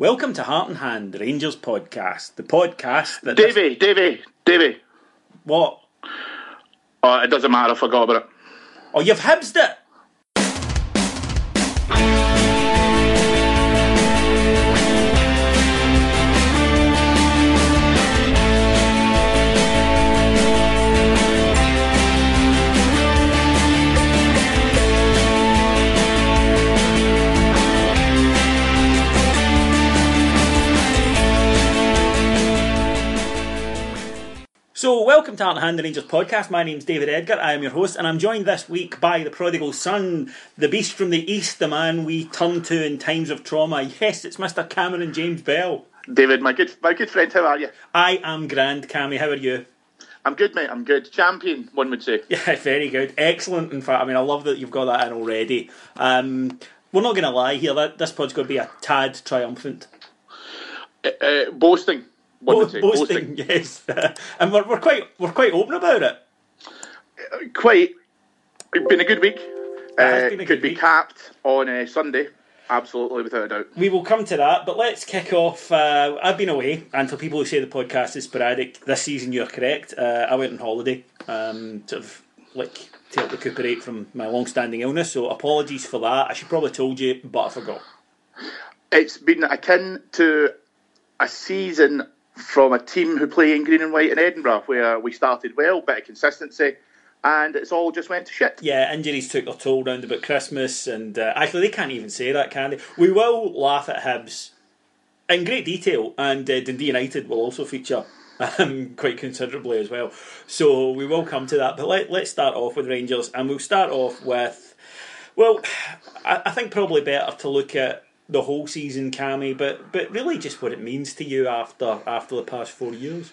Welcome to Heart and Hand, the Rangers podcast. The podcast that... Davy, Davy, Davy. What? Oh, it doesn't matter, I forgot about it. Oh, you've hibsed it! So, welcome to Heart and Hand, the Rangers podcast. My name's David Edgar. I am your host, and I'm joined this week by the prodigal son, the beast from the east, the man we turn to in times of trauma. Yes, it's Mr. Cameron James Bell. David, my good, my good friend, how are you? I am grand, Cammy. How are you? I'm good, mate. I'm good. Champion, one would say. Yeah, very good. Excellent, in fact. I mean, I love that you've got that in already. Um, we're not going to lie here. That this pod's going to be a tad triumphant. Uh, uh, boasting, one Bo- would say. boasting, yes, and we're, we're quite we're quite open about it. Quite. It's been a good week. has Uh, been a could good be week. capped on a Sunday. Absolutely, without a doubt. We will come to that, but let's kick off. Uh, I've been away, and for people who say the podcast is sporadic, this season you're correct. Uh, I went on holiday, um, sort of like to help recuperate from my long-standing illness. So apologies for that. I should probably told you, but I forgot. It's been akin to a season from a team who play in green and white in Edinburgh, where we started well, bit of consistency, and it's all just went to shit. Yeah, injuries took their toll round about Christmas, and uh, actually they can't even say that, can they? We will laugh at Hibs in great detail, and uh, Dundee United will also feature um, quite considerably as well. So we will come to that, but let, let's start off with Rangers, and we'll start off with, well, I, I think probably better to look at the whole season, Cammy, but but really just what it means to you after after the past four years.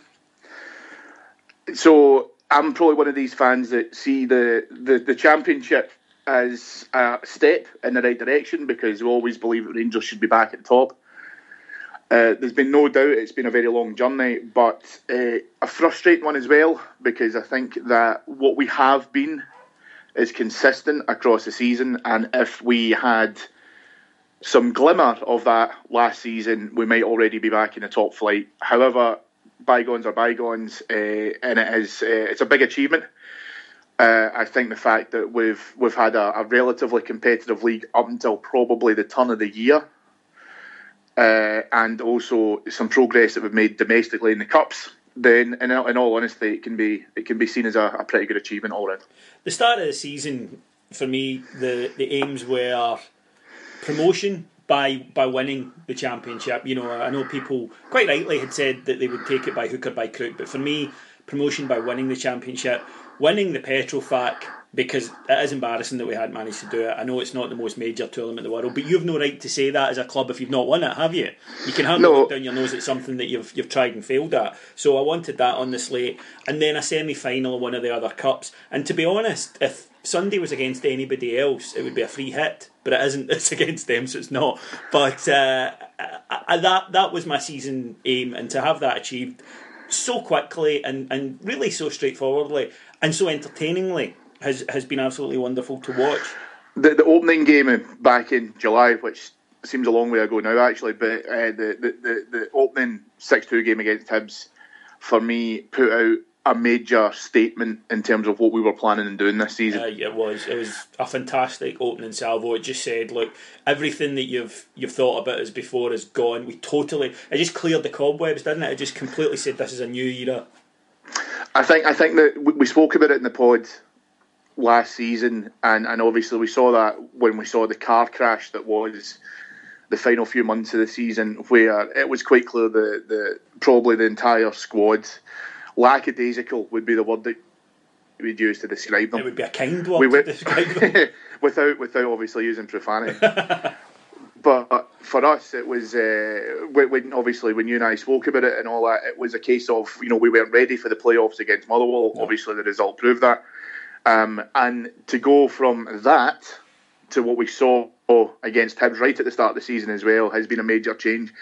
So I'm probably one of these fans that see the, the, the championship as a step in the right direction because we always believe that Rangers should be back at the top. Uh, there's been no doubt it's been a very long journey, but uh, a frustrating one as well because I think that what we have been is consistent across the season, and if we had some glimmer of that last season, we might already be back in the top flight. However, bygones are bygones, uh, and it is uh, it's a big achievement. Uh, I think the fact that we've we've had a, a relatively competitive league up until probably the turn of the year, and also some progress that we've made domestically in the cups. Then, in, in all honesty, it can be it can be seen as a, a pretty good achievement all round. the start of the season for me the the aims were promotion by by winning the championship. You know I know people quite rightly had said that they would take it by hook or by crook but for me promotion by winning the championship winning the Petrofac because it is embarrassing that we hadn't managed to do it. I know it's not the most major tournament in the world, but you've no right to say that as a club if you've not won it, have you? You can have no. look down your nose at something that you've you've tried and failed at. So I wanted that on the slate, and then a semi final of one of the other cups. And to be honest, if Sunday was against anybody else, it would be a free hit. But it isn't. It's against them, so it's not. But uh, I, I, that that was my season aim, and to have that achieved so quickly and, and really so straightforwardly and so entertainingly has has been absolutely wonderful to watch. The, the opening game back in July, which seems a long way ago now, actually, but uh, the, the, the the opening six two game against Hibs for me put out a major statement in terms of what we were planning and doing this season. Uh, it was it was a fantastic opening salvo. It just said, look, everything that you've you've thought about us before is gone. We totally it just cleared the cobwebs, didn't it? It just completely said this is a new era. I think I think that we spoke about it in the pod last season, and, and obviously we saw that when we saw the car crash that was the final few months of the season, where it was quite clear the, the probably the entire squad lackadaisical would be the word that we'd use to describe them. It would be a kind word we to describe them. without without obviously using profanity. but for us, it was uh, when obviously when you and I spoke about it and all that, it was a case of you know we weren't ready for the playoffs against Motherwell. No. Obviously, the result proved that. Um, and to go from that to what we saw against Hibs right at the start of the season as well has been a major change.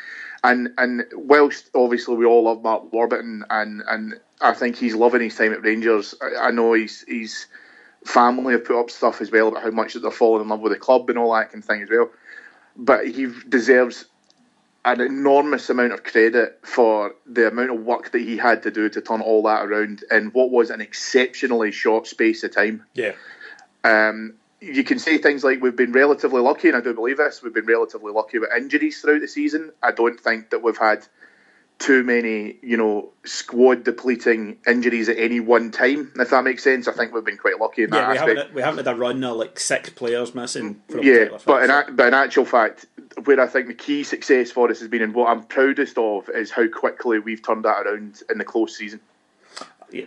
And and whilst obviously we all love Mark Warburton and and I think he's loving his time at Rangers. I, I know he's he's family have put up stuff as well about how much that they're falling in love with the club and all that kind of thing as well. But he deserves an enormous amount of credit for the amount of work that he had to do to turn all that around in what was an exceptionally short space of time. Yeah. Um, you can say things like we've been relatively lucky, and I do believe this. We've been relatively lucky with injuries throughout the season. I don't think that we've had too many, you know, squad depleting injuries at any one time. If that makes sense, I think we've been quite lucky in yeah, that we aspect. Haven't, we haven't had a run of like six players missing. yeah, but in, but in actual fact, where I think the key success for us has been, and what I'm proudest of, is how quickly we've turned that around in the close season.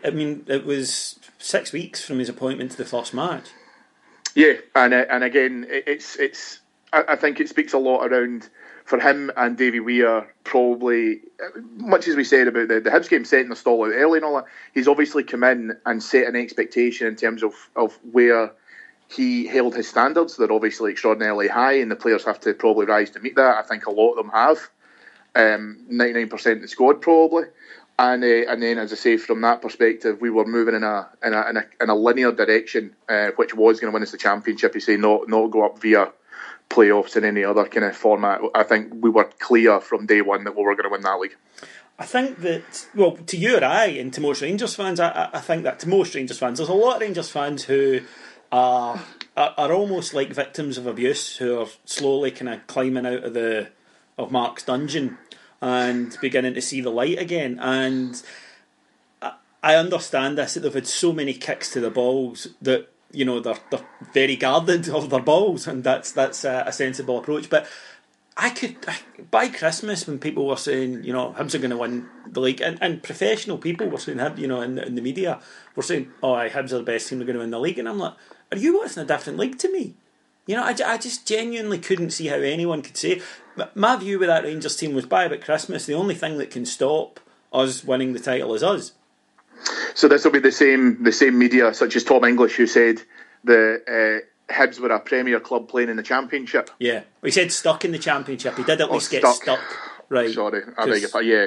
I mean, it was six weeks from his appointment to the first match. Yeah, and and again, it's it's. I think it speaks a lot around for him and Davy Weir, probably, much as we said about the, the Hibs game setting the stall out early and all that, he's obviously come in and set an expectation in terms of, of where he held his standards. They're obviously extraordinarily high, and the players have to probably rise to meet that. I think a lot of them have. Um, 99% of the squad, probably. And uh, and then, as I say, from that perspective, we were moving in a in a in a, in a linear direction, uh, which was going to win us the championship. You say not not go up via playoffs in any other kind of format. I think we were clear from day one that we were going to win that league. I think that, well, to you or I, and to most Rangers fans, I, I think that to most Rangers fans, there's a lot of Rangers fans who are are, almost like victims of abuse, who are slowly kind of climbing out of the of Mark's dungeon and beginning to see the light again. And I, I understand this that they've had so many kicks to the balls that you know they're they're very guarded of their balls, and that's that's a, a sensible approach. But I could by Christmas when people were saying, you know, Hibs are going to win the league, and, and professional people were saying, you know, in the, in the media were saying, oh, Hibs are the best team, they're going to win the league, and I'm like, are you watching a different league to me? You know, I, I just genuinely couldn't see how anyone could say. My view with that Rangers team was by about Christmas, the only thing that can stop us winning the title is us. So this will be the same the same media such as Tom English who said the uh, Hibs were a Premier club playing in the Championship. Yeah, he said stuck in the Championship. He did at oh, least stuck. get stuck. Right. Sorry, I beg your pardon. Yeah,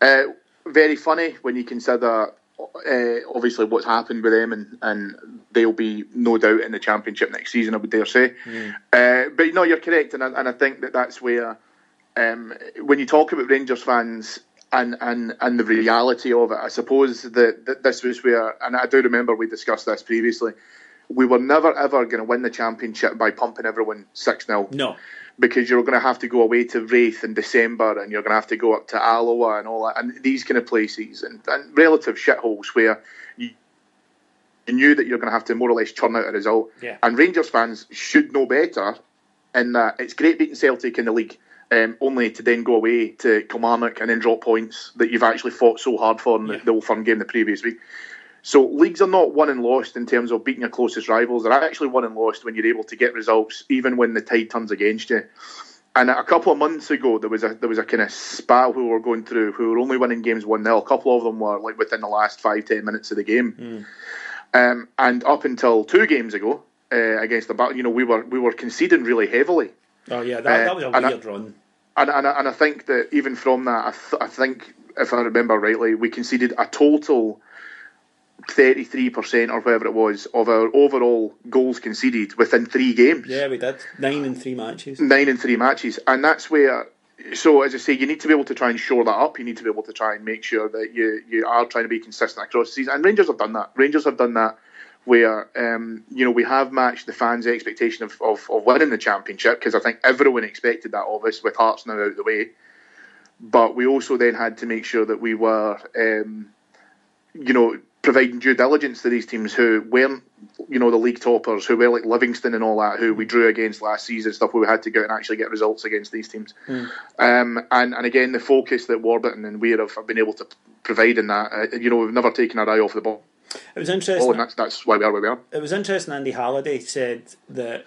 uh, very funny when you consider. Uh, obviously, what's happened with them, and, and they'll be no doubt in the championship next season. I would dare say. Mm. Uh, but no, you're correct, and I, and I think that that's where um, when you talk about Rangers fans and and and the reality of it. I suppose that, that this was where, and I do remember we discussed this previously. We were never ever going to win the championship by pumping everyone six 0 No, because you're going to have to go away to Raith in December, and you're going to have to go up to Alloa and all that, and these kind of places and, and relative shitholes where you, you knew that you're going to have to more or less churn out a result. Yeah. And Rangers fans should know better in that it's great beating Celtic in the league um, only to then go away to Kilmarnock and then drop points that you've actually fought so hard for in yeah. the, the Old Firm game the previous week. So leagues are not won and lost in terms of beating your closest rivals. They're actually won and lost when you're able to get results, even when the tide turns against you. And a couple of months ago, there was a there was a kind of spell who were going through who were only winning games one 0 A couple of them were like within the last five ten minutes of the game, mm. um, and up until two games ago uh, against the you know we were we were conceding really heavily. Oh yeah, that, uh, that was a weird I, run. And, and, and I think that even from that, I, th- I think if I remember rightly, we conceded a total 33% or whatever it was of our overall goals conceded within three games. Yeah, we did. Nine in three matches. Nine in three matches. And that's where, so as I say, you need to be able to try and shore that up. You need to be able to try and make sure that you, you are trying to be consistent across the season. And Rangers have done that. Rangers have done that where, um, you know, we have matched the fans' expectation of, of, of winning the championship because I think everyone expected that of us with Hearts now out of the way. But we also then had to make sure that we were, um, you know, providing due diligence to these teams who weren't, you know, the league toppers, who were like Livingston and all that, who we drew against last season, stuff where we had to go and actually get results against these teams. Mm. Um, and, and again, the focus that Warburton and Weir have, have been able to provide in that, uh, you know, we've never taken our eye off the ball. It was interesting. Oh, and that's, that's why we are where we are. It was interesting. Andy Halliday said that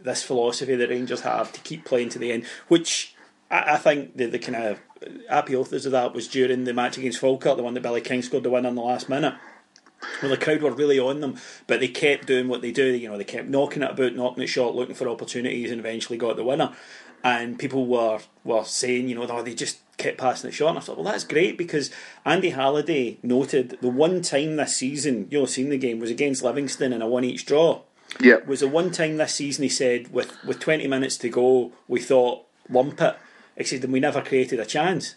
this philosophy that Rangers have to keep playing to the end, which I, I think the, the kind of apotheosis of that was during the match against Falkirk, the one that Billy King scored the win in the last minute. Well, the crowd were really on them, but they kept doing what they do. You know, they kept knocking it about, knocking it short, looking for opportunities, and eventually got the winner. And people were were saying, you know, oh, they just kept passing it short. And I thought, well, that's great because Andy Halliday noted the one time this season, you'll have seen the game, was against Livingston in a one each draw. Yeah. Was the one time this season he said, with, with 20 minutes to go, we thought, lump it. He said, and we never created a chance.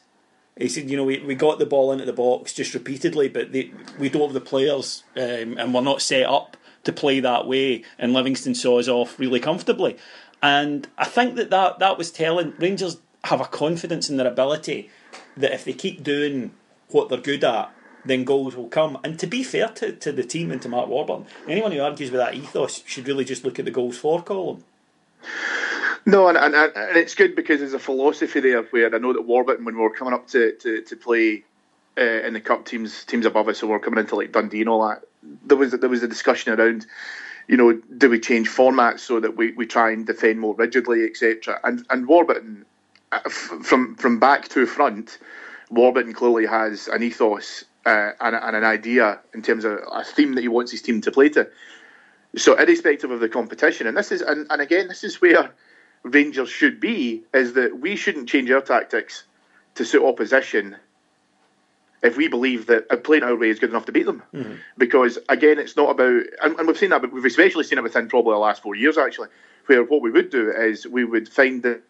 He said, you know, we, we got the ball into the box just repeatedly, but they, we don't have the players um, and we're not set up to play that way. And Livingston saw us off really comfortably. And I think that, that that was telling Rangers have a confidence in their ability that if they keep doing what they're good at, then goals will come. And to be fair to, to the team and to Mark Warburton, anyone who argues with that ethos should really just look at the goals for column. No, and, and, and it's good because there's a philosophy there where I know that Warburton, when we were coming up to, to, to play uh, in the cup teams teams above us, so we are coming into like Dundee and all that, there was there was a discussion around, you know, do we change formats so that we, we try and defend more rigidly, etc. And and Warburton, from from back to front, Warburton clearly has an ethos uh, and, and an idea in terms of a theme that he wants his team to play to. So irrespective of the competition, and this is and, and again this is where Rangers should be is that we shouldn't change our tactics to suit opposition if we believe that playing our way is good enough to beat them. Mm-hmm. Because again, it's not about, and, and, we've seen that, but we've especially seen it within probably the last four years actually, where what we would do is we would find that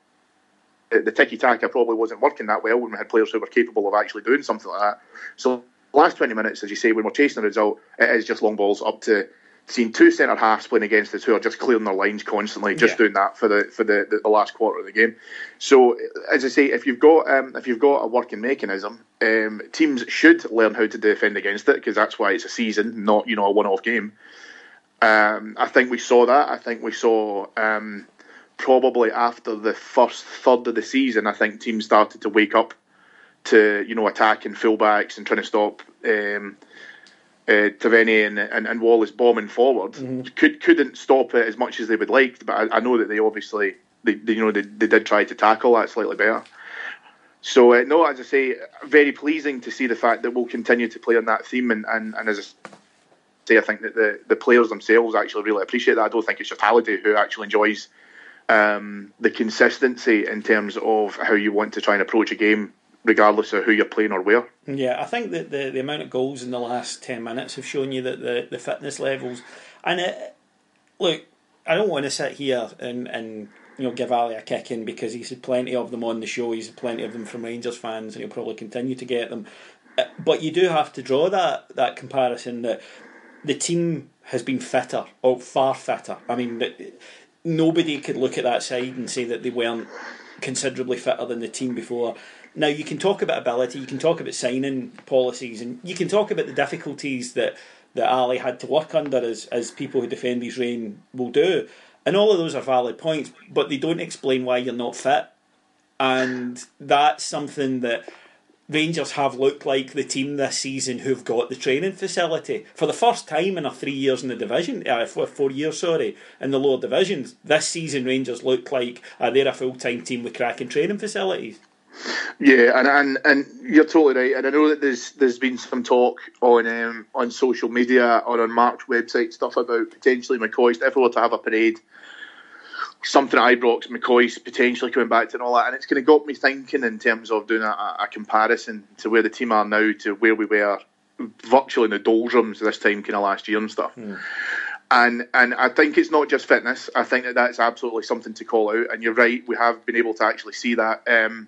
the tiki taka probably wasn't working that well when we had players who were capable of actually doing something like that. So last 20 minutes, as you say, when we're chasing the result, it is just long balls up to seeing two centre halves playing against us who are just clearing their lines constantly, just yeah. doing that for the for the, the, the, last quarter of the game. So, as I say, if you've got um, if you've got a working mechanism, um, teams should learn how to defend against it because that's why it's a season, not you know a one-off game. Um, I think we saw that. I think we saw um, probably after the first third of the season, I think teams started to wake up to you know attacking fullbacks and trying to stop. Um, uh, Tavernier and, and, and Wallace bombing forward. Mm-hmm. Could couldn't stop it as much as they would like, but I, I know that they obviously they, they, you know they, they did try to tackle that slightly better. So uh, no, as I say, very pleasing to see the fact that we'll continue to play on that theme, and, and, and as I say, I think that the, the players themselves actually really appreciate that. I don't think it's just Halliday who actually enjoys um, the consistency in terms of how you want to try and approach a game regardless of who you're playing or where. Yeah, I think that the, the amount of goals in the last 10 minutes have shown you that the, the fitness levels. And it, look, I don't want to sit here and, and you know give Ali a kick in because he's had plenty of them on the show. He's had plenty of them from Rangers fans, and he'll probably continue to get them. Uh, but you do have to draw that that comparison that the team has been fitter, or far fitter. I mean, nobody could look at that side and say that they weren't considerably fitter than the team before. Now you can talk about ability, you can talk about signing policies, and you can talk about the difficulties that that Ali had to work under, as as people who defend his reign will do, and all of those are valid points, but they don't explain why you're not fit, and that's something that Rangers have looked like the team this season who've got the training facility for the first time in a three years in the division, uh, four years, sorry, in the lower divisions. This season, Rangers look like uh, they're a full time team with cracking training facilities. Yeah, and, and and you're totally right. And I know that there's there's been some talk on um, on social media or on Mark's website stuff about potentially McCoist if we were to have a parade something at Ibrox, McCoist potentially coming back to and all that, and it's kind of got me thinking in terms of doing a, a, comparison to where the team are now to where we were virtually in the doldrums this time kind of last year and stuff. Mm. And and I think it's not just fitness. I think that that's absolutely something to call out. And you're right, we have been able to actually see that. Um,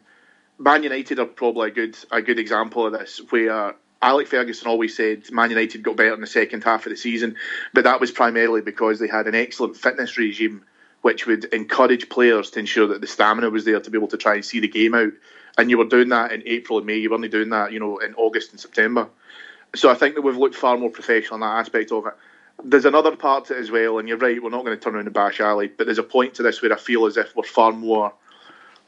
Man United are probably a good a good example of this, where Alec Ferguson always said Man United got better in the second half of the season, but that was primarily because they had an excellent fitness regime which would encourage players to ensure that the stamina was there to be able to try and see the game out. And you were doing that in April and May. You weren't doing that, you know, in August and September. So I think that we've looked far more professional in that aspect of it. There's another part to it as well, and you're right. We're not going to turn around and bash Ali, but there's a point to this where I feel as if we're far more.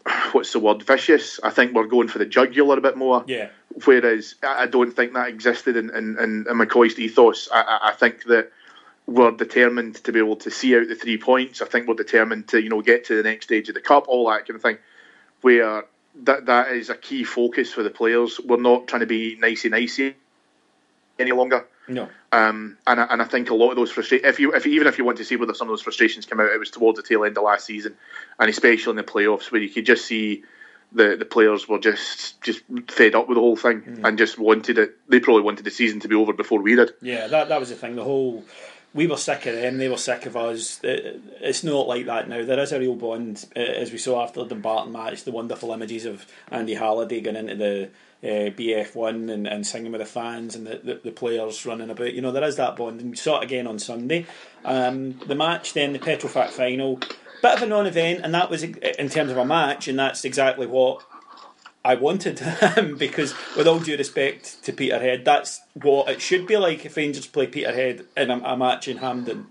What's the word? Vicious. I think we're going for the jugular a bit more. Yeah. Whereas I don't think that existed in in, in, in McCoist ethos. I, I think that we're determined to be able to see out the three points. I think we're determined to, you know, get to the next stage of the cup, all that kind of thing. Where that that is a key focus for the players. We're not trying to be nicey nicey any longer. No. Um, and I, and I think a lot of those frustrations, if you if even if you want to see whether some of those frustrations came out, it was towards the tail end of last season, and especially in the playoffs where you could just see the the players were just just fed up with the whole thing mm. and just wanted it. They probably wanted the season to be over before we did. Yeah, that that was the thing. The whole we were sick of them, they were sick of us. It's not like that now. There is a real bond, uh, as we saw after the Dumbarton match, the wonderful images of Andy Halliday going into the uh, BF1 and, and singing with the fans and the, the, the, players running about. You know, there is that bond, and we saw it again on Sunday. Um, the match, then, the Petrofac final, bit of a non event, and that was in terms of a match, and that's exactly what I wanted him because, with all due respect to Peterhead, that's what it should be like if Rangers play Peterhead in a, a match in Hampden.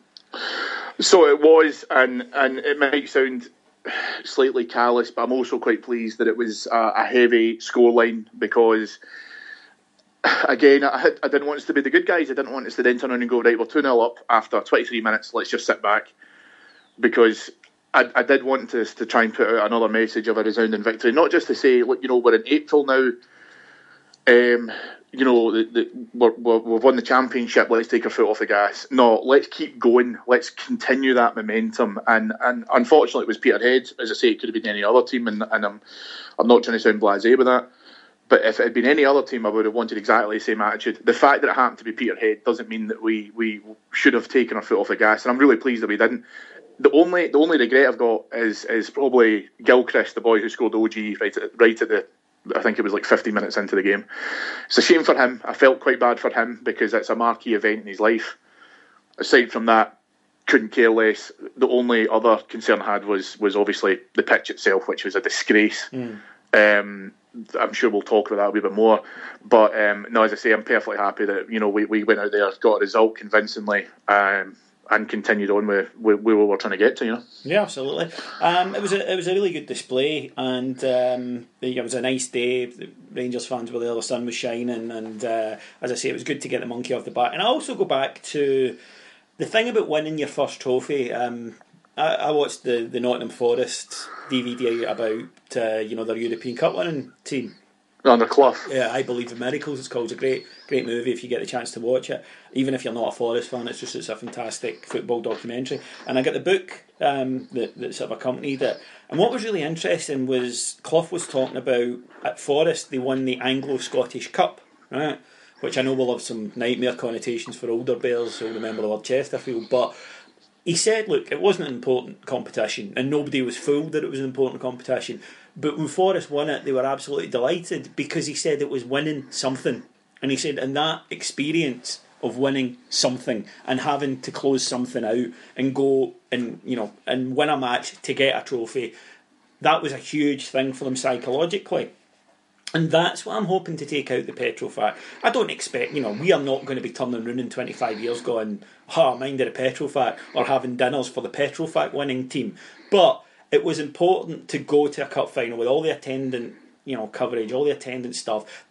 So it was, and and it might sound slightly callous, but I'm also quite pleased that it was a, heavy scoreline because. Again, I, I didn't want us to be the good guys. I didn't want us to then turn around and go right. We're two 0 up after 23 minutes. Let's just sit back because I, I, did want to, to try and put out another message of a resounding victory, not just to say, look, you know, we're in April now. Um, you know, the, the, we have won the championship. Let's take our foot off the gas. No, let's keep going. Let's continue that momentum. And and unfortunately, it was Peterhead. As I say, it could have been any other team, and, and I'm I'm not trying to sound blasé with that. But if it had been any other team, I would have wanted exactly the same attitude. The fact that it happened to be Peterhead doesn't mean that we, we should have taken our foot off the gas, and I'm really pleased that we didn't the only the only regret I've got is is probably Gilchrist, the boy who scored OG right at right at the I think it was like 50 minutes into the game. It's a shame for him. I felt quite bad for him because it's a marquee event in his life. Aside from that, couldn't care less. The only other concern I had was was obviously the pitch itself, which was a disgrace. Mm. Um, I'm sure we'll talk about that a wee bit more. But um, no, as I say, I'm perfectly happy that you know we, we went out there, got a result convincingly. Um, and continued on where we were trying to get to. You know. Yeah, absolutely. Um, it was a it was a really good display, and um, it was a nice day. The Rangers fans were there. The sun was shining, and uh, as I say, it was good to get the monkey off the back. And I also go back to the thing about winning your first trophy. Um, I, I, watched the the Nottingham Forest DVD about uh, you know their European Cup winning team on the Clough. Yeah, I believe in miracles. It's called. A great, great movie if you get the chance to watch it. Even if you're not a Forest fan, it's just it's a fantastic football documentary. And I got the book um, that, that sort of accompanied it. And what was really interesting was Clough was talking about at Forest they won the Anglo Scottish Cup, right? Which I know will have some nightmare connotations for older bears who'll remember the word Chesterfield, but he said, look, it wasn't an important competition, and nobody was fooled that it was an important competition. But when Forest won it, they were absolutely delighted because he said it was winning something. And he said, and that experience of winning something and having to close something out and go and you know and win a match to get a trophy, that was a huge thing for them psychologically. And that's what I'm hoping to take out the petrol Petrofac. I don't expect, you know, we are not going to be turning around in 25 years going, oh, mind the petrol Petrofac, or having dinners for the petrol Petrofac winning team. But it was important to go to a cup final with all the attendant you know coverage, all the attendant stuff.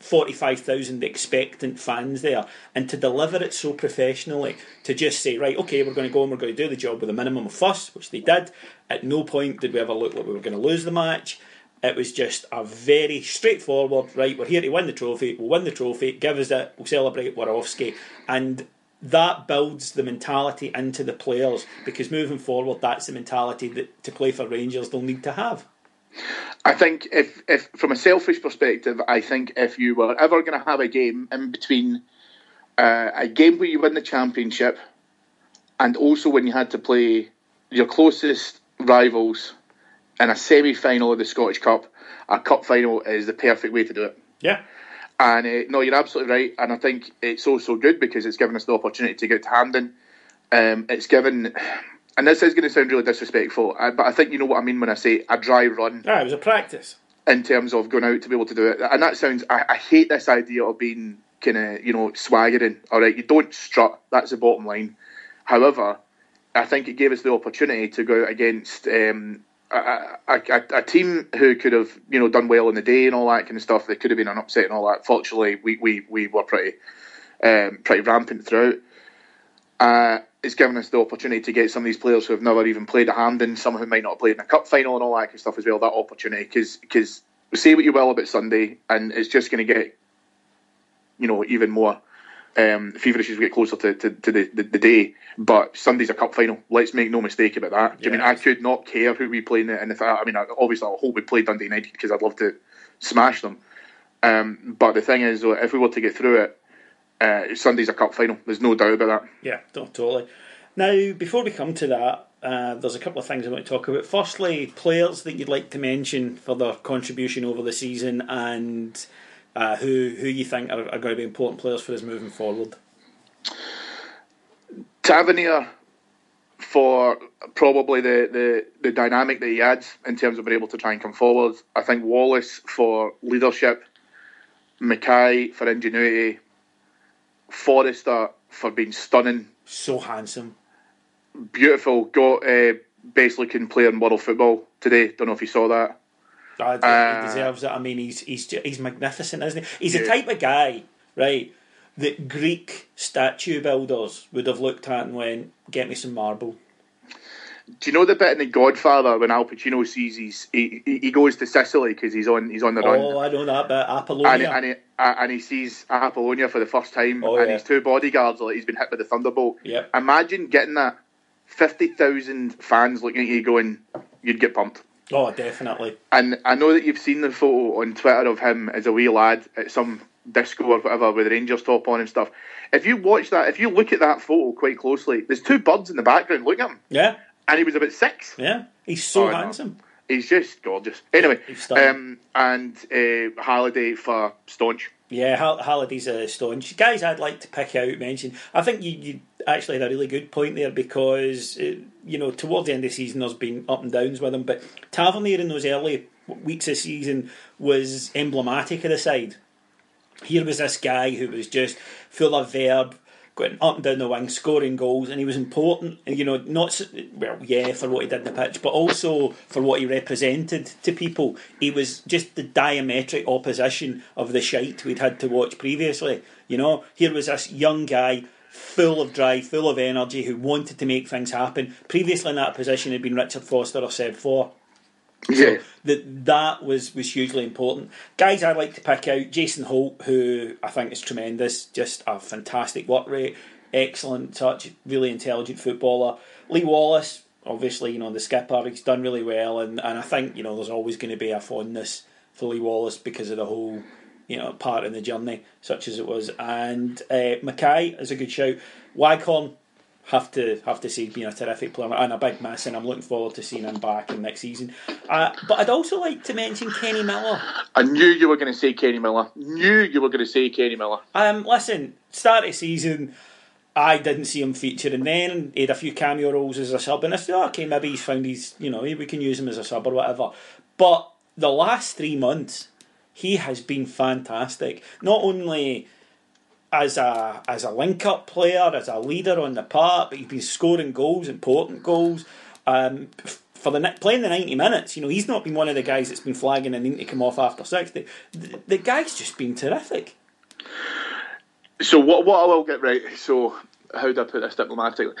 45,000 expectant fans there and to deliver it so professionally to just say right okay we're going to go and we're going to do the job with a minimum of fuss which they did at no point did we ever look like we were going to lose the match it was just a very straightforward right we're here to win the trophy we'll win the trophy give us it we'll celebrate Warovski and that builds the mentality into the players because moving forward that's the mentality that to play for Rangers they'll need to have I think if, if from a selfish perspective, I think if you were ever going to have a game in between uh, a game where you win the championship and also when you had to play your closest rivals in a semi-final of the Scottish Cup, a cup final is the perfect way to do it. Yeah. And uh, no, you're absolutely right. And I think it's also good because it's given us the opportunity to get to Hampden. Um, it's given and this is going to sound really disrespectful, uh, but I think you know what I mean when I say a dry run. Ah, it was a practice in terms of going out to be able to do it, and that sounds. I, I hate this idea of being kind of you know swaggering. All right, you don't strut. That's the bottom line. However, I think it gave us the opportunity to go out against um, a, a, a, team who could have you know done well in the day and all that kind of stuff. They could have been an upset and all that. Fortunately, we we, we were pretty um, pretty rampant throughout. Uh, it's given us the opportunity to get some of these players who have never even played a hand Hampden, some who might not have played in a cup final and all that kind of stuff as well. That opportunity because say what you will about Sunday, and it's just going to get you know even more um, feverish as we get closer to, to, to the, the, the, day. But Sunday's a cup final. Let's make no mistake about that. Yes. I mean, I could not care who we play in it, and if I, I mean, obviously, I hope we play Dundee United because I'd love to smash them. Um, but the thing is, if we were to get through it, uh, Sunday's a cup final. There's no doubt about that. Yeah, totally. Now, before we come to that, uh, there's a couple of things I want to talk about. Firstly, players that you'd like to mention for their contribution over the season and uh, who who you think are, are, going to be important players for us moving forward. Tavernier for probably the, the, the dynamic that he adds in terms of being able to try and come forward. I think Wallace for leadership, Mackay for ingenuity, Forrester for being stunning. So handsome. Beautiful. Got uh, best looking player in world football today. Don't know if you saw that. Uh, he deserves it. I mean, he's he's he's magnificent, isn't he? He's yeah. the type of guy, right, that Greek statue builders would have looked at and went, "Get me some marble." Do you know the bit in The Godfather when Al Pacino sees he's, he he goes to Sicily because he's on he's on the run? Oh, I know that bit. Apollonia, and he, and he, and he sees Apollonia for the first time, oh, and yeah. his two bodyguards are like he's been hit by the thunderbolt. Yep. Imagine getting that fifty thousand fans looking at you going, you'd get pumped. Oh, definitely. And I know that you've seen the photo on Twitter of him as a wee lad at some disco or whatever with Rangers top on and stuff. If you watch that, if you look at that photo quite closely, there's two birds in the background. Look at him. Yeah and he was about six. Yeah, he's so oh, handsome. No. He's just gorgeous. Anyway, um, and uh, Halliday for staunch. Yeah, Halliday's a staunch. Guys, I'd like to pick out, mention. I think you, you actually had a really good point there because, uh, you know, towards the end of the season, there's been up and downs with him, but Tavernier in those early weeks of season was emblematic of the side. Here was this guy who was just full of verve, going up and down the wing, scoring goals, and he was important. And You know, not well, yeah, for what he did in the pitch, but also for what he represented to people. He was just the diametric opposition of the shite we'd had to watch previously. You know, here was this young guy. Full of drive, full of energy, who wanted to make things happen. Previously in that position had been Richard Foster or Seb Faure. Yeah. So that that was was hugely important. Guys, I like to pick out Jason Holt, who I think is tremendous, just a fantastic work rate, excellent touch, really intelligent footballer. Lee Wallace, obviously, you know the skipper, he's done really well, and, and I think you know there's always going to be a fondness for Lee Wallace because of the whole you know part in the journey, such as it was. And uh, Mackay is a good shout. Waghorn have to have to say being a terrific player and a big miss, and I'm looking forward to seeing him back in next season. Uh, but I'd also like to mention Kenny Miller. I knew you were going to say Kenny Miller. Knew you were going to say Kenny Miller. Um, listen, start of season. I didn't see him featuring then. He had a few cameo roles as a sub, and I thought, okay, maybe he's found his, you know, we can use him as a sub or whatever. But the last three months, he has been fantastic. Not only as a as a link up player, as a leader on the park, but he's been scoring goals, important goals. Um, for the playing the ninety minutes. You know, he's not been one of the guys that's been flagging and needing to come off after sixty. The, the guy's just been terrific. So what? What I will get right. So how do I put this diplomatically?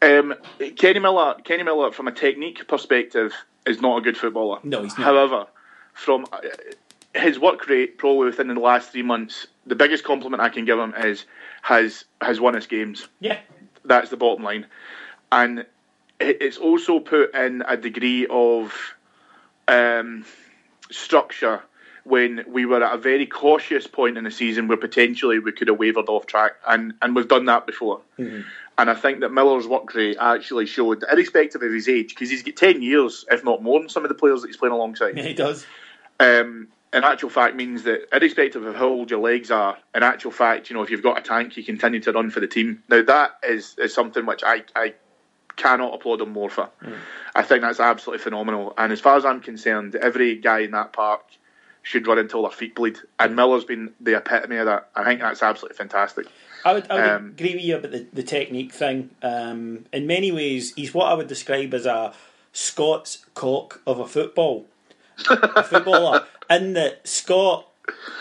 Um, Kenny Miller. Kenny Miller, from a technique perspective, is not a good footballer. No, he's not. However, from his work rate, probably within the last three months, the biggest compliment I can give him is has has won us games. Yeah, that's the bottom line, and it's also put in a degree of um, structure when we were at a very cautious point in the season where potentially we could have wavered off track, and, and we've done that before. Mm-hmm. And I think that Miller's work rate actually showed, irrespective of his age, because he's got 10 years, if not more, than some of the players that he's playing alongside. Yeah, he does. Um, in actual fact, means that irrespective of how old your legs are, in actual fact, you know, if you've got a tank, you continue to run for the team. Now, that is, is something which I, I cannot applaud him more for. Mm. I think that's absolutely phenomenal. And as far as I'm concerned, every guy in that park should run until their feet bleed. And Miller's been the epitome of that. I think that's absolutely fantastic. I would, I would um, agree with you about the, the technique thing. Um, in many ways, he's what I would describe as a Scots cock of a football, a footballer. In that Scott,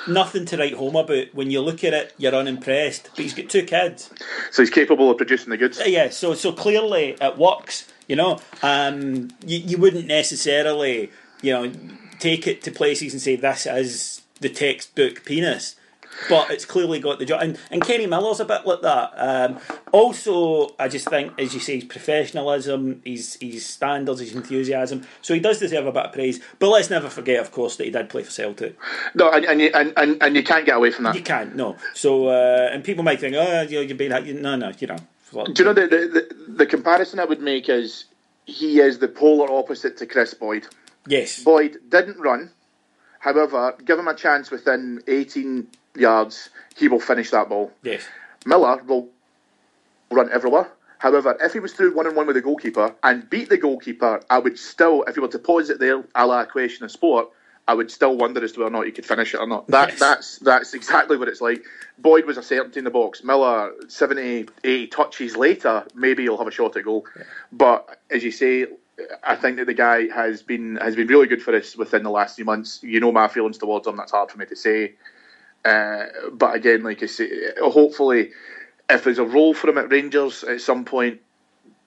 nothing to write home about. When you look at it, you're unimpressed. But he's got two kids, so he's capable of producing the goods. Yeah, so so clearly it works. You know, um, you, you wouldn't necessarily, you know take it to places and say this is the textbook penis. But it's clearly got the job, and, and Kenny Miller's a bit like that. Um, also, I just think, as you say, his professionalism, his his standards, his enthusiasm. So he does deserve a bit of praise. But let's never forget, of course, that he did play for Celtic. No, and and you, and, and, and you can't get away from that. You can't. No. So uh, and people might think, oh, you know, you're being no, no, you know. Do you know the, the the comparison I would make is he is the polar opposite to Chris Boyd. Yes. Boyd didn't run. However, give him a chance within 18 yards, he will finish that ball. Yes. Miller will run everywhere. However, if he was through one on one with the goalkeeper and beat the goalkeeper, I would still, if he were to pause it there, a la A Question of Sport, I would still wonder as to whether or not he could finish it or not. That, yes. That's that's exactly what it's like. Boyd was a certainty in the box. Miller, 70, 80 touches later, maybe he'll have a shot at goal. Yeah. But as you say, I think that the guy has been has been really good for us within the last few months. You know my feelings towards him. That's hard for me to say. Uh, but again, like I say, hopefully, if there's a role for him at Rangers at some point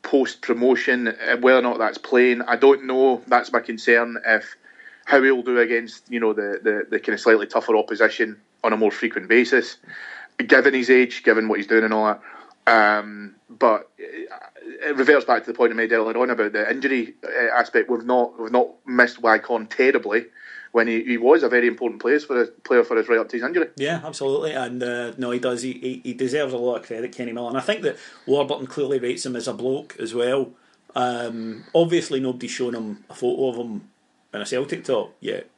post promotion, uh, whether or not that's playing, I don't know. That's my concern. If how he'll do against you know the, the, the kind of slightly tougher opposition on a more frequent basis, given his age, given what he's doing and all that. Um, but it reverts back to the point I made earlier on about the injury uh, aspect. We've not we've not missed Wycon terribly when he, he was a very important player for his player for his right up to his injury. Yeah, absolutely, and uh, no, he does. He, he, he deserves a lot of credit, Kenny Miller, and I think that Warburton clearly rates him as a bloke as well. Um, obviously, nobody's shown him a photo of him in a Celtic top yet.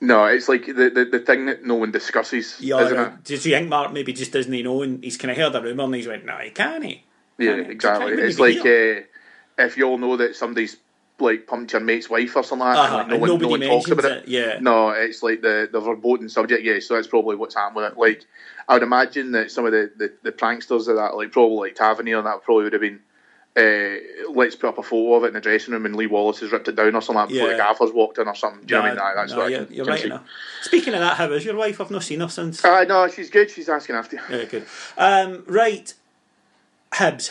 No, it's like the, the, the thing that no one discusses, yeah, isn't right. it? Does you think Mark maybe just doesn't know and he's kind of heard a rumour and he's went, no, he can't. He? Yeah, exactly. It's like uh, if you all know that somebody's like pumped your mate's wife or something like that, uh-huh. like, no, one, no one talks about it. it. Yeah. No, it's like the, the verboten subject, yeah, so that's probably what's happened with it. Like, I would imagine that some of the, the, the pranksters of that, like probably like Tavernier and that probably would have been uh, let's put up a photo of it in the dressing room and Lee Wallace has ripped it down or something like before yeah. the gaffers walked in or something. Do you know what I mean? That's no, what you're, you're right. Enough. Speaking of that, how is your wife? I've not seen her since. Uh, no, she's good. She's asking after you. Yeah, good. Um, right, Hibs.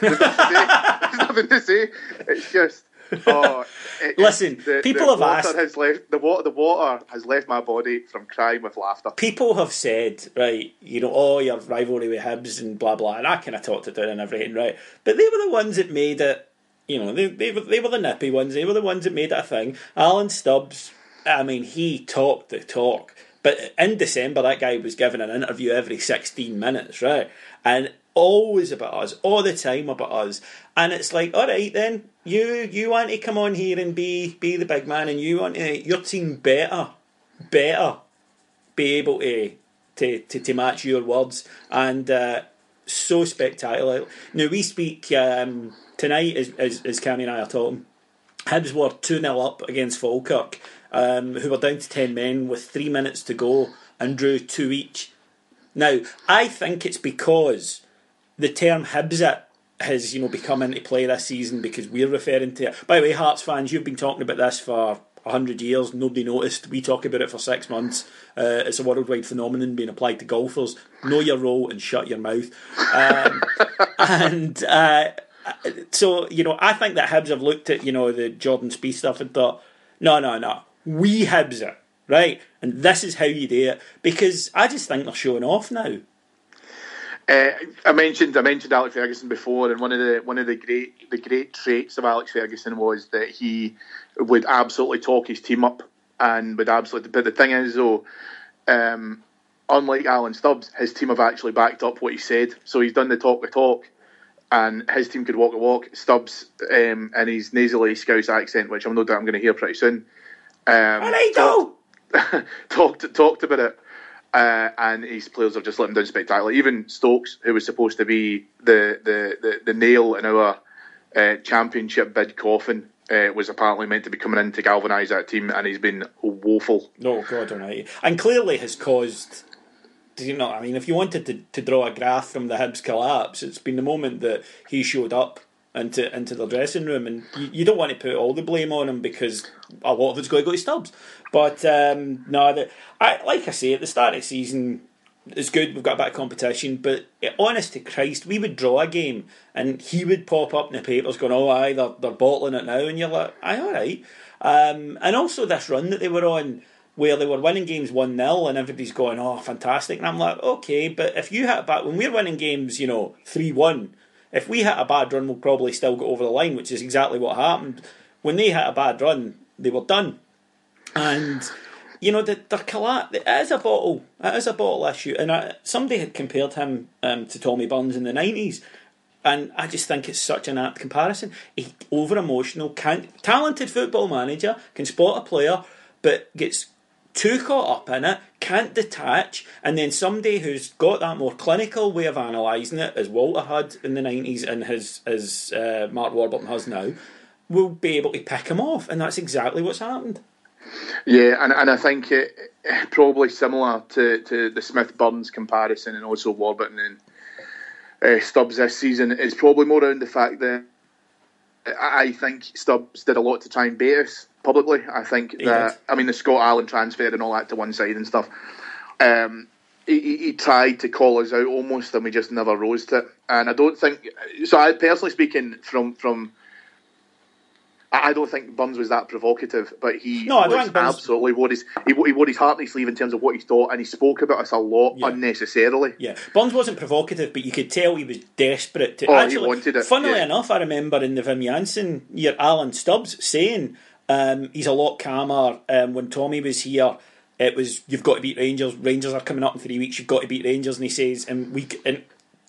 There's nothing to say. It's just. Oh, it, Listen, the, people the have asked. Has left, the water, the water has left my body from crying with laughter. People have said, right, you know, oh, your rivalry with Hibs and blah blah, and I kind of talked it down and everything, right? But they were the ones that made it. You know, they they were they were the nippy ones. They were the ones that made it a thing. Alan Stubbs, I mean, he talked the talk. But in December, that guy was given an interview every 16 minutes, right? And always about us, all the time about us. And it's like, all right, then you you want to come on here and be be the big man, and you want to your team better, better be able to to to, to match your words, and uh, so spectacular. Now we speak um, tonight, as as, as Cammy and I are talking. Hibs were 2 0 up against Falkirk, um, who were down to 10 men with three minutes to go and drew two each. Now, I think it's because the term Hibs it has you know become into play this season because we're referring to it. By the way, Hearts fans, you've been talking about this for hundred years. Nobody noticed. We talk about it for six months. Uh, it's a worldwide phenomenon being applied to golfers. Know your role and shut your mouth. Um, and uh, so you know, I think that Hibs have looked at you know the Jordan Spieth stuff and thought, no, no, no, we Hibs it right, and this is how you do it because I just think they're showing off now. Uh, I mentioned I mentioned Alex Ferguson before, and one of the one of the great the great traits of Alex Ferguson was that he would absolutely talk his team up and would absolutely. But the thing is, though, um, unlike Alan Stubbs, his team have actually backed up what he said. So he's done the talk the talk, and his team could walk the walk. Stubbs um, in his nasally Scouse accent, which I'm no doubt I'm going to hear pretty soon. Um, talked, talked talked about it uh, and his players have just let him down spectacularly. Even Stokes, who was supposed to be the the, the, the nail in our uh, championship bid coffin, uh, was apparently meant to be coming in to galvanise that team, and he's been woeful. No, God Almighty, and clearly has caused. Do you know? I mean, if you wanted to, to draw a graph from the Hibs collapse, it's been the moment that he showed up into into the dressing room, and you, you don't want to put all the blame on him because a lot of it's going to go to Stubbs. But um, no, the, I, like I say, at the start of the season, it's good. We've got a bit of competition, but honest to Christ, we would draw a game, and he would pop up in the papers going, "Oh, aye, they're, they're bottling it now," and you're like, "Aye, all right." Um, and also this run that they were on, where they were winning games one 0 and everybody's going, "Oh, fantastic!" And I'm like, "Okay, but if you hit back when we're winning games, you know, three one, if we hit a bad run, we'll probably still go over the line, which is exactly what happened. When they hit a bad run, they were done." and you know the the collapse. It is a bottle. It is a bottle issue, and I, somebody had compared him um, to Tommy Burns in the nineties. And I just think it's such an apt comparison. A over emotional, talented football manager can spot a player, but gets too caught up in it, can't detach, and then somebody who's got that more clinical way of analysing it, as Walter had in the nineties and his as uh, Mark Warburton has now, will be able to pick him off, and that's exactly what's happened. Yeah, and, and I think it, probably similar to, to the Smith Burns comparison and also Warburton and uh, Stubbs this season is probably more around the fact that I think Stubbs did a lot to try and bait us publicly. I think he that, did. I mean, the Scott Allan transfer and all that to one side and stuff. Um, he, he, tried to call us out almost, and we just never rose to it. And I don't think so. I personally speaking from from I don't think Burns was that provocative, but he no, was absolutely wore his he, he wore his heart on his sleeve in terms of what he thought, and he spoke about us a lot yeah. unnecessarily. Yeah, Burns wasn't provocative, but you could tell he was desperate to. Oh, actually, he wanted it. Funnily yeah. enough, I remember in the Wim Jansen year, Alan Stubbs saying um, he's a lot calmer. Um, when Tommy was here, it was you've got to beat Rangers. Rangers are coming up in three weeks. You've got to beat Rangers, and he says, and we and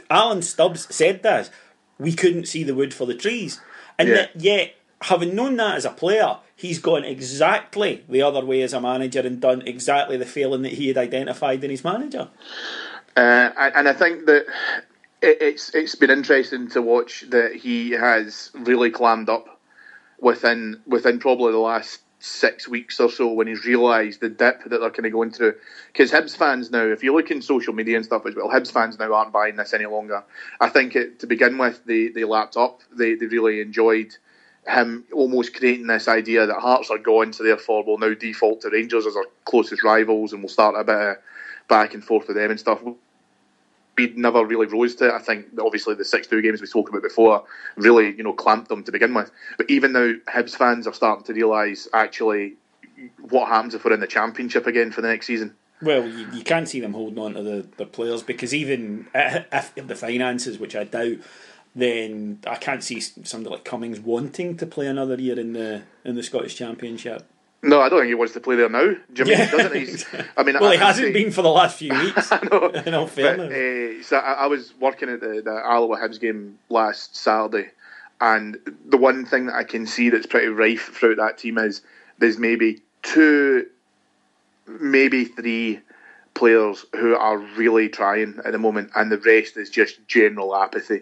Alan Stubbs said this. We couldn't see the wood for the trees, and yeah. yet having known that as a player, he's gone exactly the other way as a manager and done exactly the failing that he had identified in his manager. Uh, and I think that it's it's been interesting to watch that he has really clammed up within within probably the last six weeks or so when he's realised the dip that they're kind of going through. Because Hibs fans now, if you look in social media and stuff as well, Hibs fans now aren't buying this any longer. I think it, to begin with, they, they lapped up. They, they really enjoyed him almost creating this idea that Hearts are going, so therefore we'll now default to Rangers as our closest rivals, and we'll start a bit of back and forth with them and stuff. We never really rose to it. I think obviously the six two games we spoke about before really you know clamped them to begin with. But even now, Hibs fans are starting to realise actually what happens if we're in the Championship again for the next season. Well, you, you can't see them holding on to the, the players because even if the finances, which I doubt, then I can't see somebody like Cummings wanting to play another year in the in the Scottish Championship. No, I don't think he wants to play there now. Jimmy yeah. doesn't. He's, I mean, well, I, he hasn't say, been for the last few weeks. I know. In all fairness, uh, so I, I, was working at the, the Alloa Hibs game last Saturday, and the one thing that I can see that's pretty rife throughout that team is there's maybe two, maybe three players who are really trying at the moment, and the rest is just general apathy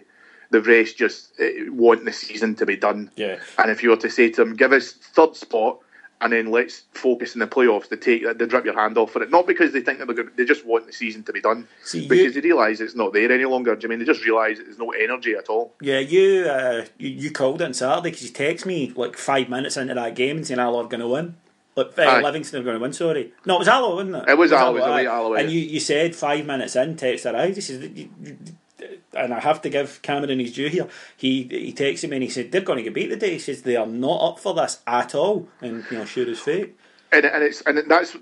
the rest just uh, want the season to be done. Yeah. And if you were to say to them, give us third spot and then let's focus in the playoffs to take they drip your hand off for it. Not because they think that they're going, they just want the season to be done, See, because you- they realise it's not there any longer. Do you mean they just realise there's no energy at all? Yeah, you uh, you, you called it on Saturday because you texted me like five minutes into that game and saying Alloa are going to win. Like, uh. Livingston are going to win, sorry. No, it was Alloa, wasn't it? It was it was aye. away at Alloa, And you, you said five minutes in, texted out, he says, you- you- and I have to give Cameron his due here. He he texted me and he said, they're going to get beat today. He says, they are not up for this at all. And, you know, sure as fate. and, and it's and that's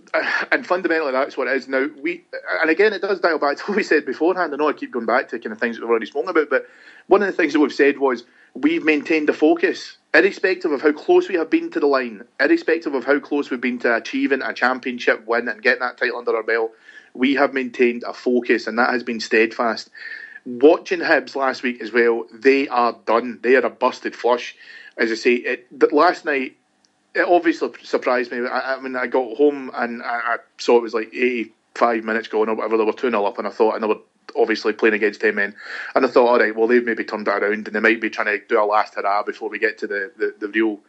and fundamentally that's what it is now. We and again it does dial back to what we said beforehand. I know I keep going back to kind of things that we've already spoken about, but one of the things that we've said was we've maintained the focus, irrespective of how close we have been to the line, irrespective of how close we've been to achieving a championship win and getting that title under our belt. We have maintained a focus, and that has been steadfast. Watching Hibs last week as well, they are done. They are a busted flush. As I say, it, last night it obviously surprised me. I, I mean, I got home and I, I saw it was like 85 minutes going or whatever. They were 2 0 up, and I thought, and they were obviously playing against 10 men. And I thought, all right, well, they've maybe turned it around and they might be trying to do a last hurrah before we get to the, the, the real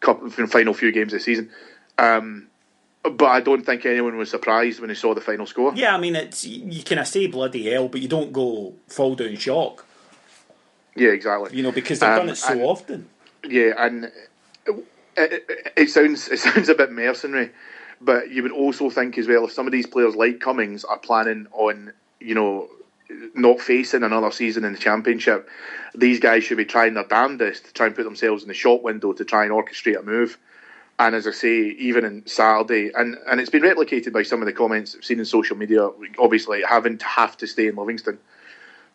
cup, final few games of the season. Um, but I don't think anyone was surprised when they saw the final score. Yeah, I mean, it's you can of say bloody hell, but you don't go fall down shock, Yeah, exactly. you know, because they've Um, done it so and- often. Yeah, and it, it, it sounds it sounds a bit mercenary, but you would also think as well if some of these players like Cummings are planning on you know not facing another season in the championship, these guys should be trying their damnedest to try and put themselves in the shop window to try and orchestrate a move. And as I say, even in Saturday, and, and it's been replicated by some of the comments I've seen in social media, obviously having to have to stay in Livingston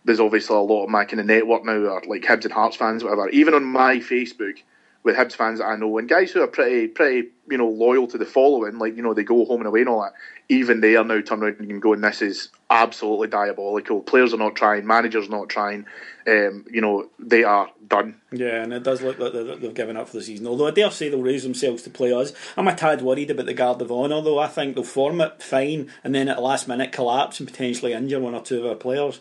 there's obviously a lot of my kind of network now are like Hibs and Hearts fans, whatever. Even on my Facebook, with Hibs fans that I know and guys who are pretty, pretty, you know, loyal to the following, like you know, they go home and away and all that. Even they are now turning around and going, "This is absolutely diabolical." Players are not trying, managers are not trying. Um, you know, they are done. Yeah, and it does look like they've given up for the season. Although I dare say they'll raise themselves to play us. I'm a tad worried about the Guard of Honour, though. I think they'll form it fine and then at the last minute collapse and potentially injure one or two of our players.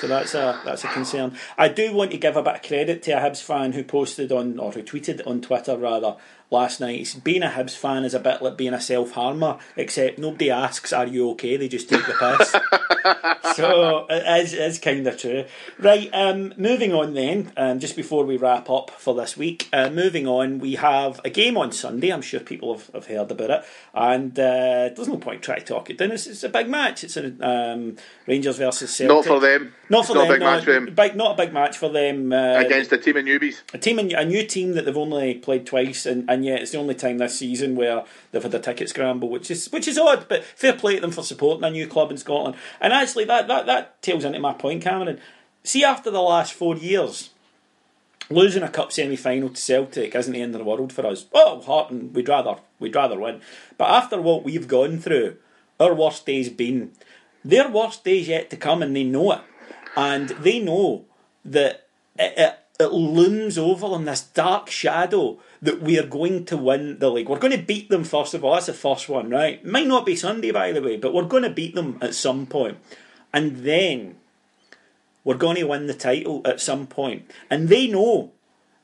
So that's a that's a concern. I do want to give a bit of credit to a Hibs fan who posted on or who tweeted on Twitter rather last night. Being a Hibs fan is a bit like being a self harmer, except nobody asks, "Are you okay?" They just take the piss. so it is, is kind of true. Right, um, moving on then, um, just before we wrap up for this week, uh, moving on, we have a game on Sunday. I'm sure people have, have heard about it, and uh, there's no point trying to talk it down. It's, it's a big match. It's a um, Rangers versus Celtic. Not for them. Not for not them. a big no, match for them. Big, not a big match for them. Uh, Against a team of newbies. a team, a new team that they've only played twice, and, and yet it's the only time this season where they've had a ticket scramble, which is which is odd. But fair play to them for supporting a new club in Scotland. And actually, that that that tails into my point, Cameron. See, after the last four years, losing a cup semi final to Celtic isn't the end of the world for us. Oh, Hearten, we'd rather we'd rather win. But after what we've gone through, our worst day's been. Their worst day's yet to come, and they know it. And they know that it, it, it looms over them this dark shadow that we are going to win the league. We're going to beat them first of all. That's the first one, right? Might not be Sunday, by the way, but we're going to beat them at some point. And then we're going to win the title at some point. And they know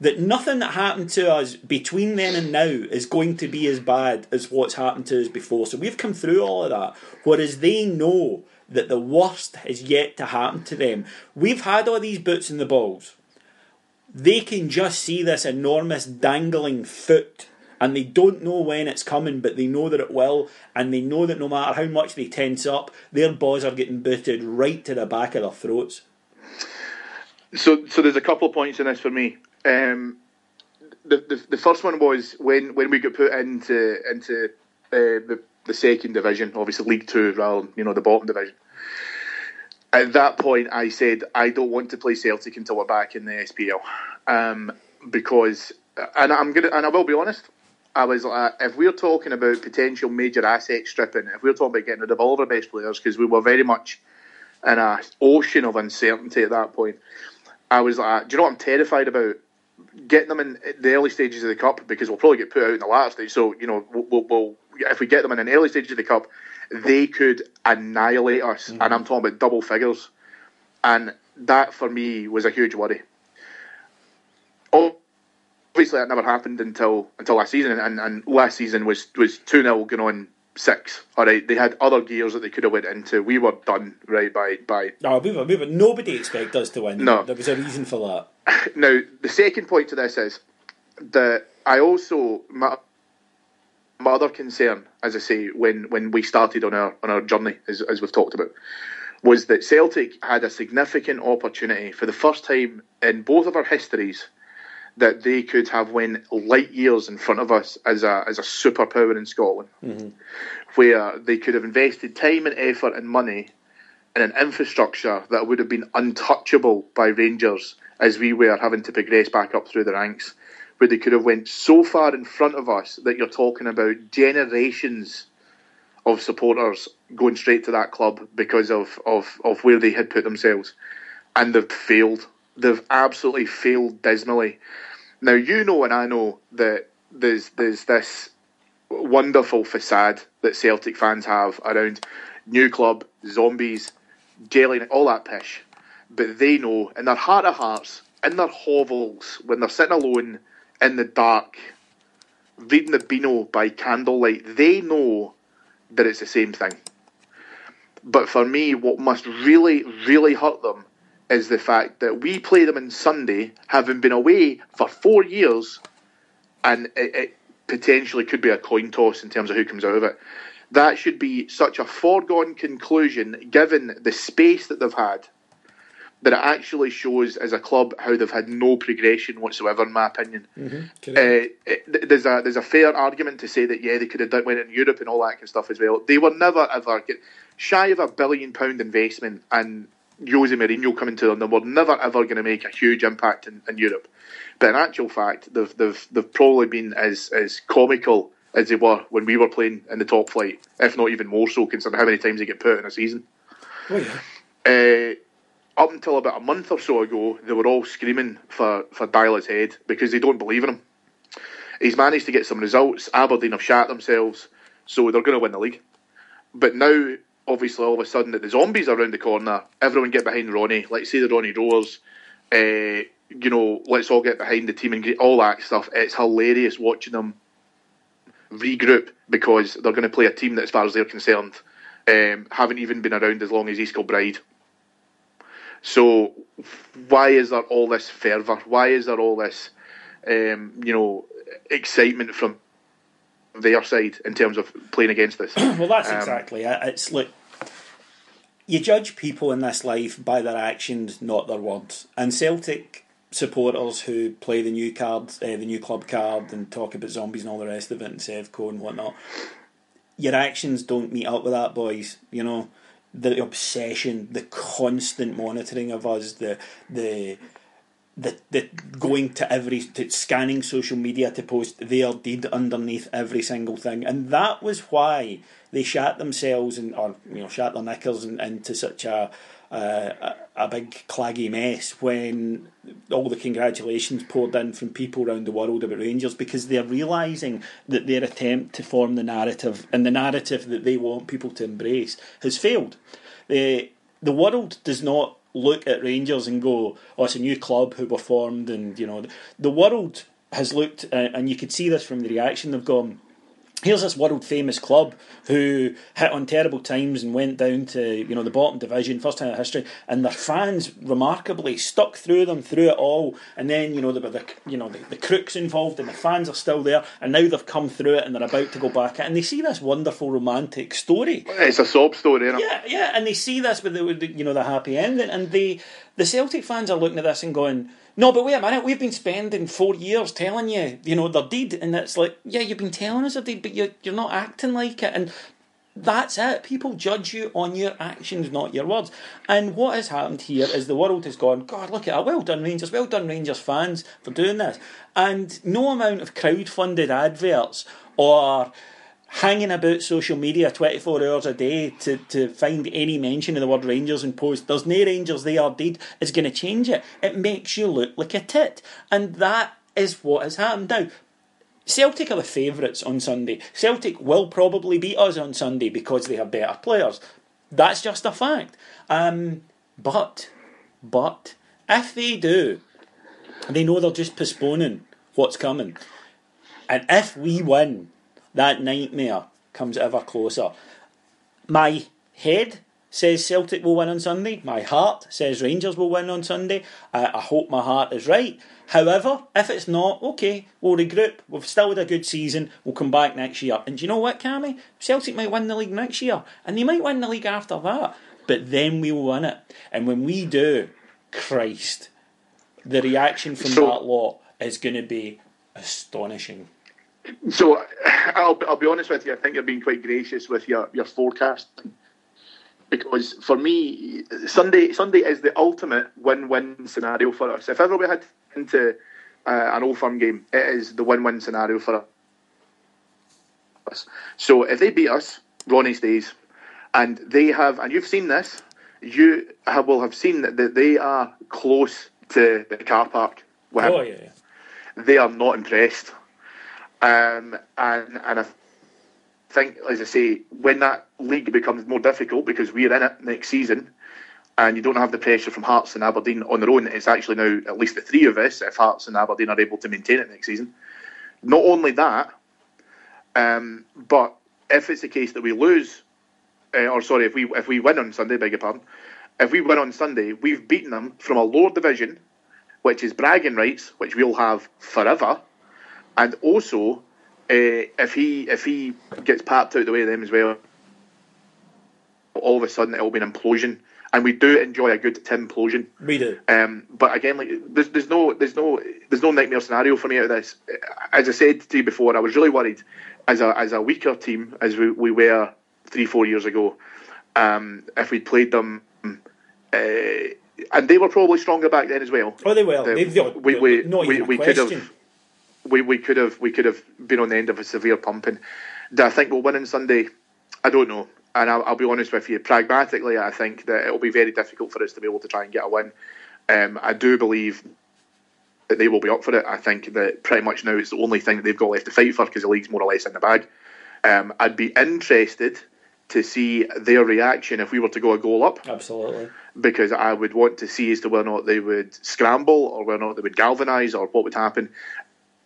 that nothing that happened to us between then and now is going to be as bad as what's happened to us before. So we've come through all of that. Whereas they know that the worst is yet to happen to them. We've had all these boots in the balls. They can just see this enormous dangling foot and they don't know when it's coming, but they know that it will, and they know that no matter how much they tense up, their balls are getting booted right to the back of their throats. So, so there's a couple of points in this for me. Um, the, the the first one was when, when we got put into into uh, the the second division, obviously League Two, rather than you know the bottom division. At that point, I said I don't want to play Celtic until we're back in the SPL, um, because and I'm gonna and I will be honest. I was like, if we're talking about potential major asset stripping, if we're talking about getting rid of all of our best players, because we were very much in a ocean of uncertainty at that point. I was like, do you know what I'm terrified about? Getting them in the early stages of the cup because we'll probably get put out in the last stage. So you know, we'll, we'll, we'll if we get them in an early stage of the cup, they could annihilate us, and I'm mm-hmm. talking about double figures, and that for me was a huge worry. Obviously, obviously that never happened until until last season, and, and last season was was two 0 going on six. All right, they had other gears that they could have went into. We were done right by by. No, we were, we were, nobody expected us to win. No. there was a reason for that. Now the second point to this is that I also my, my other concern, as I say, when when we started on our on our journey, as as we've talked about, was that Celtic had a significant opportunity for the first time in both of our histories that they could have went light years in front of us as a as a superpower in Scotland, mm-hmm. where they could have invested time and effort and money in an infrastructure that would have been untouchable by Rangers as we were having to progress back up through the ranks, where they could have went so far in front of us that you're talking about generations of supporters going straight to that club because of, of, of where they had put themselves. And they've failed. They've absolutely failed dismally. Now you know and I know that there's there's this wonderful facade that Celtic fans have around new club, zombies, gelling, all that pish. But they know in their heart of hearts, in their hovels, when they're sitting alone in the dark, reading the Beano by candlelight, they know that it's the same thing. But for me, what must really, really hurt them is the fact that we play them on Sunday, having been away for four years, and it, it potentially could be a coin toss in terms of who comes out of it. That should be such a foregone conclusion, given the space that they've had, that it actually shows as a club how they've had no progression whatsoever, in my opinion. Uh, it, there's a there's a fair argument to say that yeah they could have done went in Europe and all that kind of stuff as well. They were never ever get shy of a billion pound investment and Jose Mourinho coming to them. They were never ever going to make a huge impact in, in Europe. But in actual fact, they've they've they've probably been as as comical as they were when we were playing in the top flight, if not even more so, considering how many times they get put in a season. Oh yeah. Uh, up until about a month or so ago, they were all screaming for, for Deila's head because they don't believe in him. He's managed to get some results. Aberdeen have shat themselves, so they're going to win the league. But now, obviously, all of a sudden, that the zombies are around the corner, everyone get behind Ronnie. Let's say the Ronnie Rowers. Uh, you know, let's all get behind the team and get all that stuff. It's hilarious watching them regroup because they're going to play a team that, as far as they're concerned, um, haven't even been around as long as East Kilbride. So why is there all this fervour? Why is there all this, um, you know, excitement from their side in terms of playing against us? Well, that's Um, exactly it. It's like you judge people in this life by their actions, not their words. And Celtic supporters who play the new card, uh, the new club card, and talk about zombies and all the rest of it, and Sevco and whatnot. Your actions don't meet up with that, boys. You know the obsession, the constant monitoring of us, the the the, the going to every to scanning social media to post their deed underneath every single thing, and that was why they shat themselves and or you know shat their knickers into such a, a a big claggy mess when all the congratulations poured in from people around the world about Rangers because they're realising that their attempt to form the narrative and the narrative that they want people to embrace has failed. The the world does not look at Rangers and go, "Oh, it's a new club who were formed," and you know, the world has looked, uh, and you could see this from the reaction. They've gone, "Here's this world famous club who hit on terrible times and went down to you know the bottom division, first time in history, and their fans remarkably stuck through them through it all. And then you know there were the you know the, the crooks involved, and the fans are still there, and now they've come through it and they're about to go back, and they see this wonderful romantic story." It's a sob story, isn't it? Yeah, yeah, and they see this with the, the you know the happy ending, and they the Celtic fans are looking at this and going, "No, but wait a minute, we've been spending four years telling you, you know, their deed," and it's like, "Yeah, you've been telling us their deed, but you're you're not acting like it," and that's it. People judge you on your actions, not your words. And what has happened here is the world has gone, God, look at that. Well done, Rangers. Well done, Rangers fans, for doing this. And no amount of crowd-funded adverts or hanging about social media 24 hours a day to, to find any mention of the word Rangers and post, there's no Rangers, they are dead, is going to change it. It makes you look like a tit. And that is what has happened. Now, Celtic are the favourites on Sunday. Celtic will probably beat us on Sunday because they have better players. That's just a fact. Um, but, but, if they do, they know they're just postponing what's coming. And if we win, that nightmare comes ever closer. My head says Celtic will win on Sunday. My heart says Rangers will win on Sunday. Uh, I hope my heart is right. However, if it's not, okay, we'll regroup. We've still had a good season. We'll come back next year. And do you know what, Cammy? Celtic might win the league next year, and they might win the league after that. But then we'll win it. And when we do, Christ, the reaction from so, that lot is going to be astonishing. So, I'll, I'll be honest with you. I think you're being quite gracious with your, your forecasting because for me, Sunday Sunday is the ultimate win-win scenario for us. If ever we had into uh, an old firm game, it is the win-win scenario for us. So if they beat us, Ronnie stays, and they have, and you've seen this, you have, will have seen that, that they are close to the car park. Oh yeah, yeah. They are not impressed, um, and and I think, as I say, when that league becomes more difficult because we're in it next season, and you don't have the pressure from Hearts and Aberdeen on their own, it's actually now at least the three of us, if Hearts and Aberdeen are able to maintain it next season. Not only that, um, but if it's the case that we lose, uh, or sorry, if we if we win on Sunday, beg your pardon, if we win on Sunday, we've beaten them from a lower division, which is bragging rights, which we'll have forever, and also uh, if he if he gets papped out the way of them as well, all of a sudden it'll be an implosion. And we do enjoy a good Tim implosion. We do. Um, but again, like there's, there's no there's no there's no nightmare scenario for me out of this. As I said to you before, I was really worried as a as a weaker team as we, we were three four years ago. Um, if we'd played them, uh, and they were probably stronger back then as well. Oh, they were. they, we, we, we, we could have we, we could have we could have been on the end of a severe pumping. Do I think we'll win on Sunday? I don't know. And I'll, I'll, be honest with you, pragmatically, I think that it'll be very difficult for us to be able to try and get a win. Um, I do believe that they will be up for it. I think that pretty much now it's the only thing that they've got left to fight for because the league's more or less in the bag. Um, I'd be interested to see their reaction if we were to go a goal up. Absolutely. Because I would want to see as to whether or not they would scramble or whether or not they would galvanise or what would happen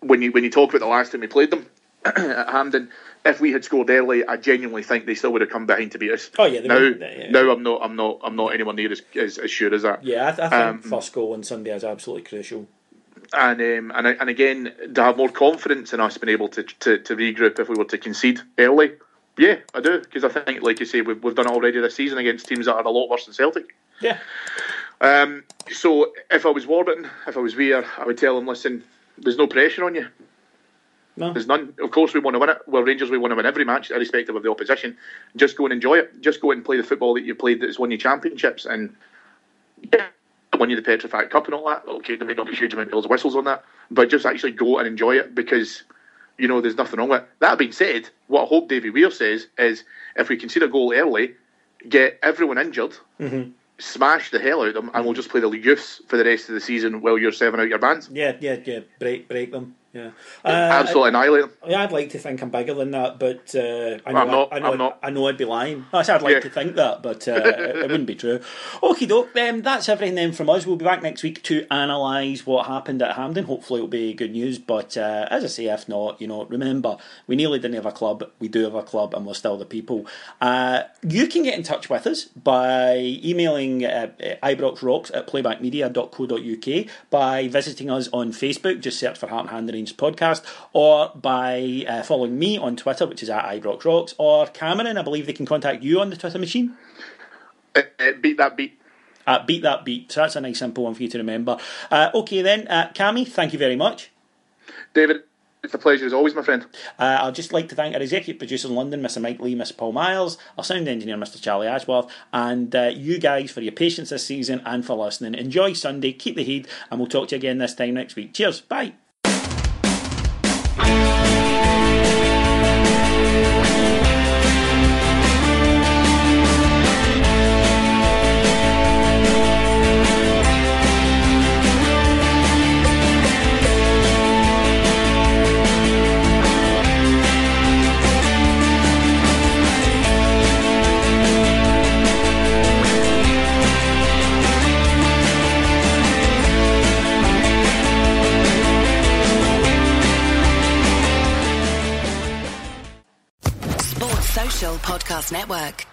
when you when you talk about the last time we played them at Hampden, if we had scored early, I genuinely think they still would have come behind to beat us. Oh yeah. Now, yeah. now I'm not, I'm not, I'm not anywhere near as, as, as sure as that. Yeah, I, th- I think um, first goal on Sunday is absolutely crucial. And um, and and again, to have more confidence in us being able to, to, to regroup if we were to concede early, yeah, I do because I think, like you say, we've we've done it already this season against teams that are a lot worse than Celtic. Yeah. Um, so if I was Warburton, if I was Weir, I would tell him, listen, there's no pressure on you. No. There's none. Of course, we want to win it. Well, Rangers, we want to win every match, irrespective of the opposition. Just go and enjoy it. Just go and play the football that you played that's won you championships. And yeah, won you the Petrofac Cup and all that. Okay, there may not be huge amount of whistles on that, but just actually go and enjoy it because, you know, there's nothing wrong with it. That being said, what I hope Davy Weir says is if we concede a goal early, get everyone injured. Mm-hmm smash the hell out of them, and we'll just play the youths for the rest of the season while you're serving out your bands. Yeah, yeah, yeah. Break, break them. Yeah, uh, absolutely annihilate them. Yeah, I'd like to think I'm bigger than that, but uh, I know I'm not. I, I know, I'm not. I know I'd be lying. I said I'd like yeah. to think that, but uh, it wouldn't be true. Okay, doke. Um, that's everything then from us. We'll be back next week to analyse what happened at Hampden. Hopefully, it'll be good news. But uh, as I say, if not, you know, remember we nearly didn't have a club. We do have a club, and we're still the people. Uh, you can get in touch with us by emailing uh, ibroxrocks at playbackmedia.co.uk, by visiting us on Facebook. Just search for Heart and Hand Range Podcast or by uh, following me on Twitter, which is at IbroxRocks, or Cameron, I believe they can contact you on the Twitter machine. Uh, uh, beat that beat. Uh, beat that beat. So that's a nice simple one for you to remember. Uh, okay then, uh, Cammy, thank you very much. David, it's a pleasure as always, my friend. Uh, I'd just like to thank our executive producer in London, Mr. Mike Lee, Mr. Paul Miles, our sound engineer, Mr. Charlie Ashworth, and uh, you guys for your patience this season and for listening. Enjoy Sunday, keep the heat, and we'll talk to you again this time next week. Cheers, bye. Network.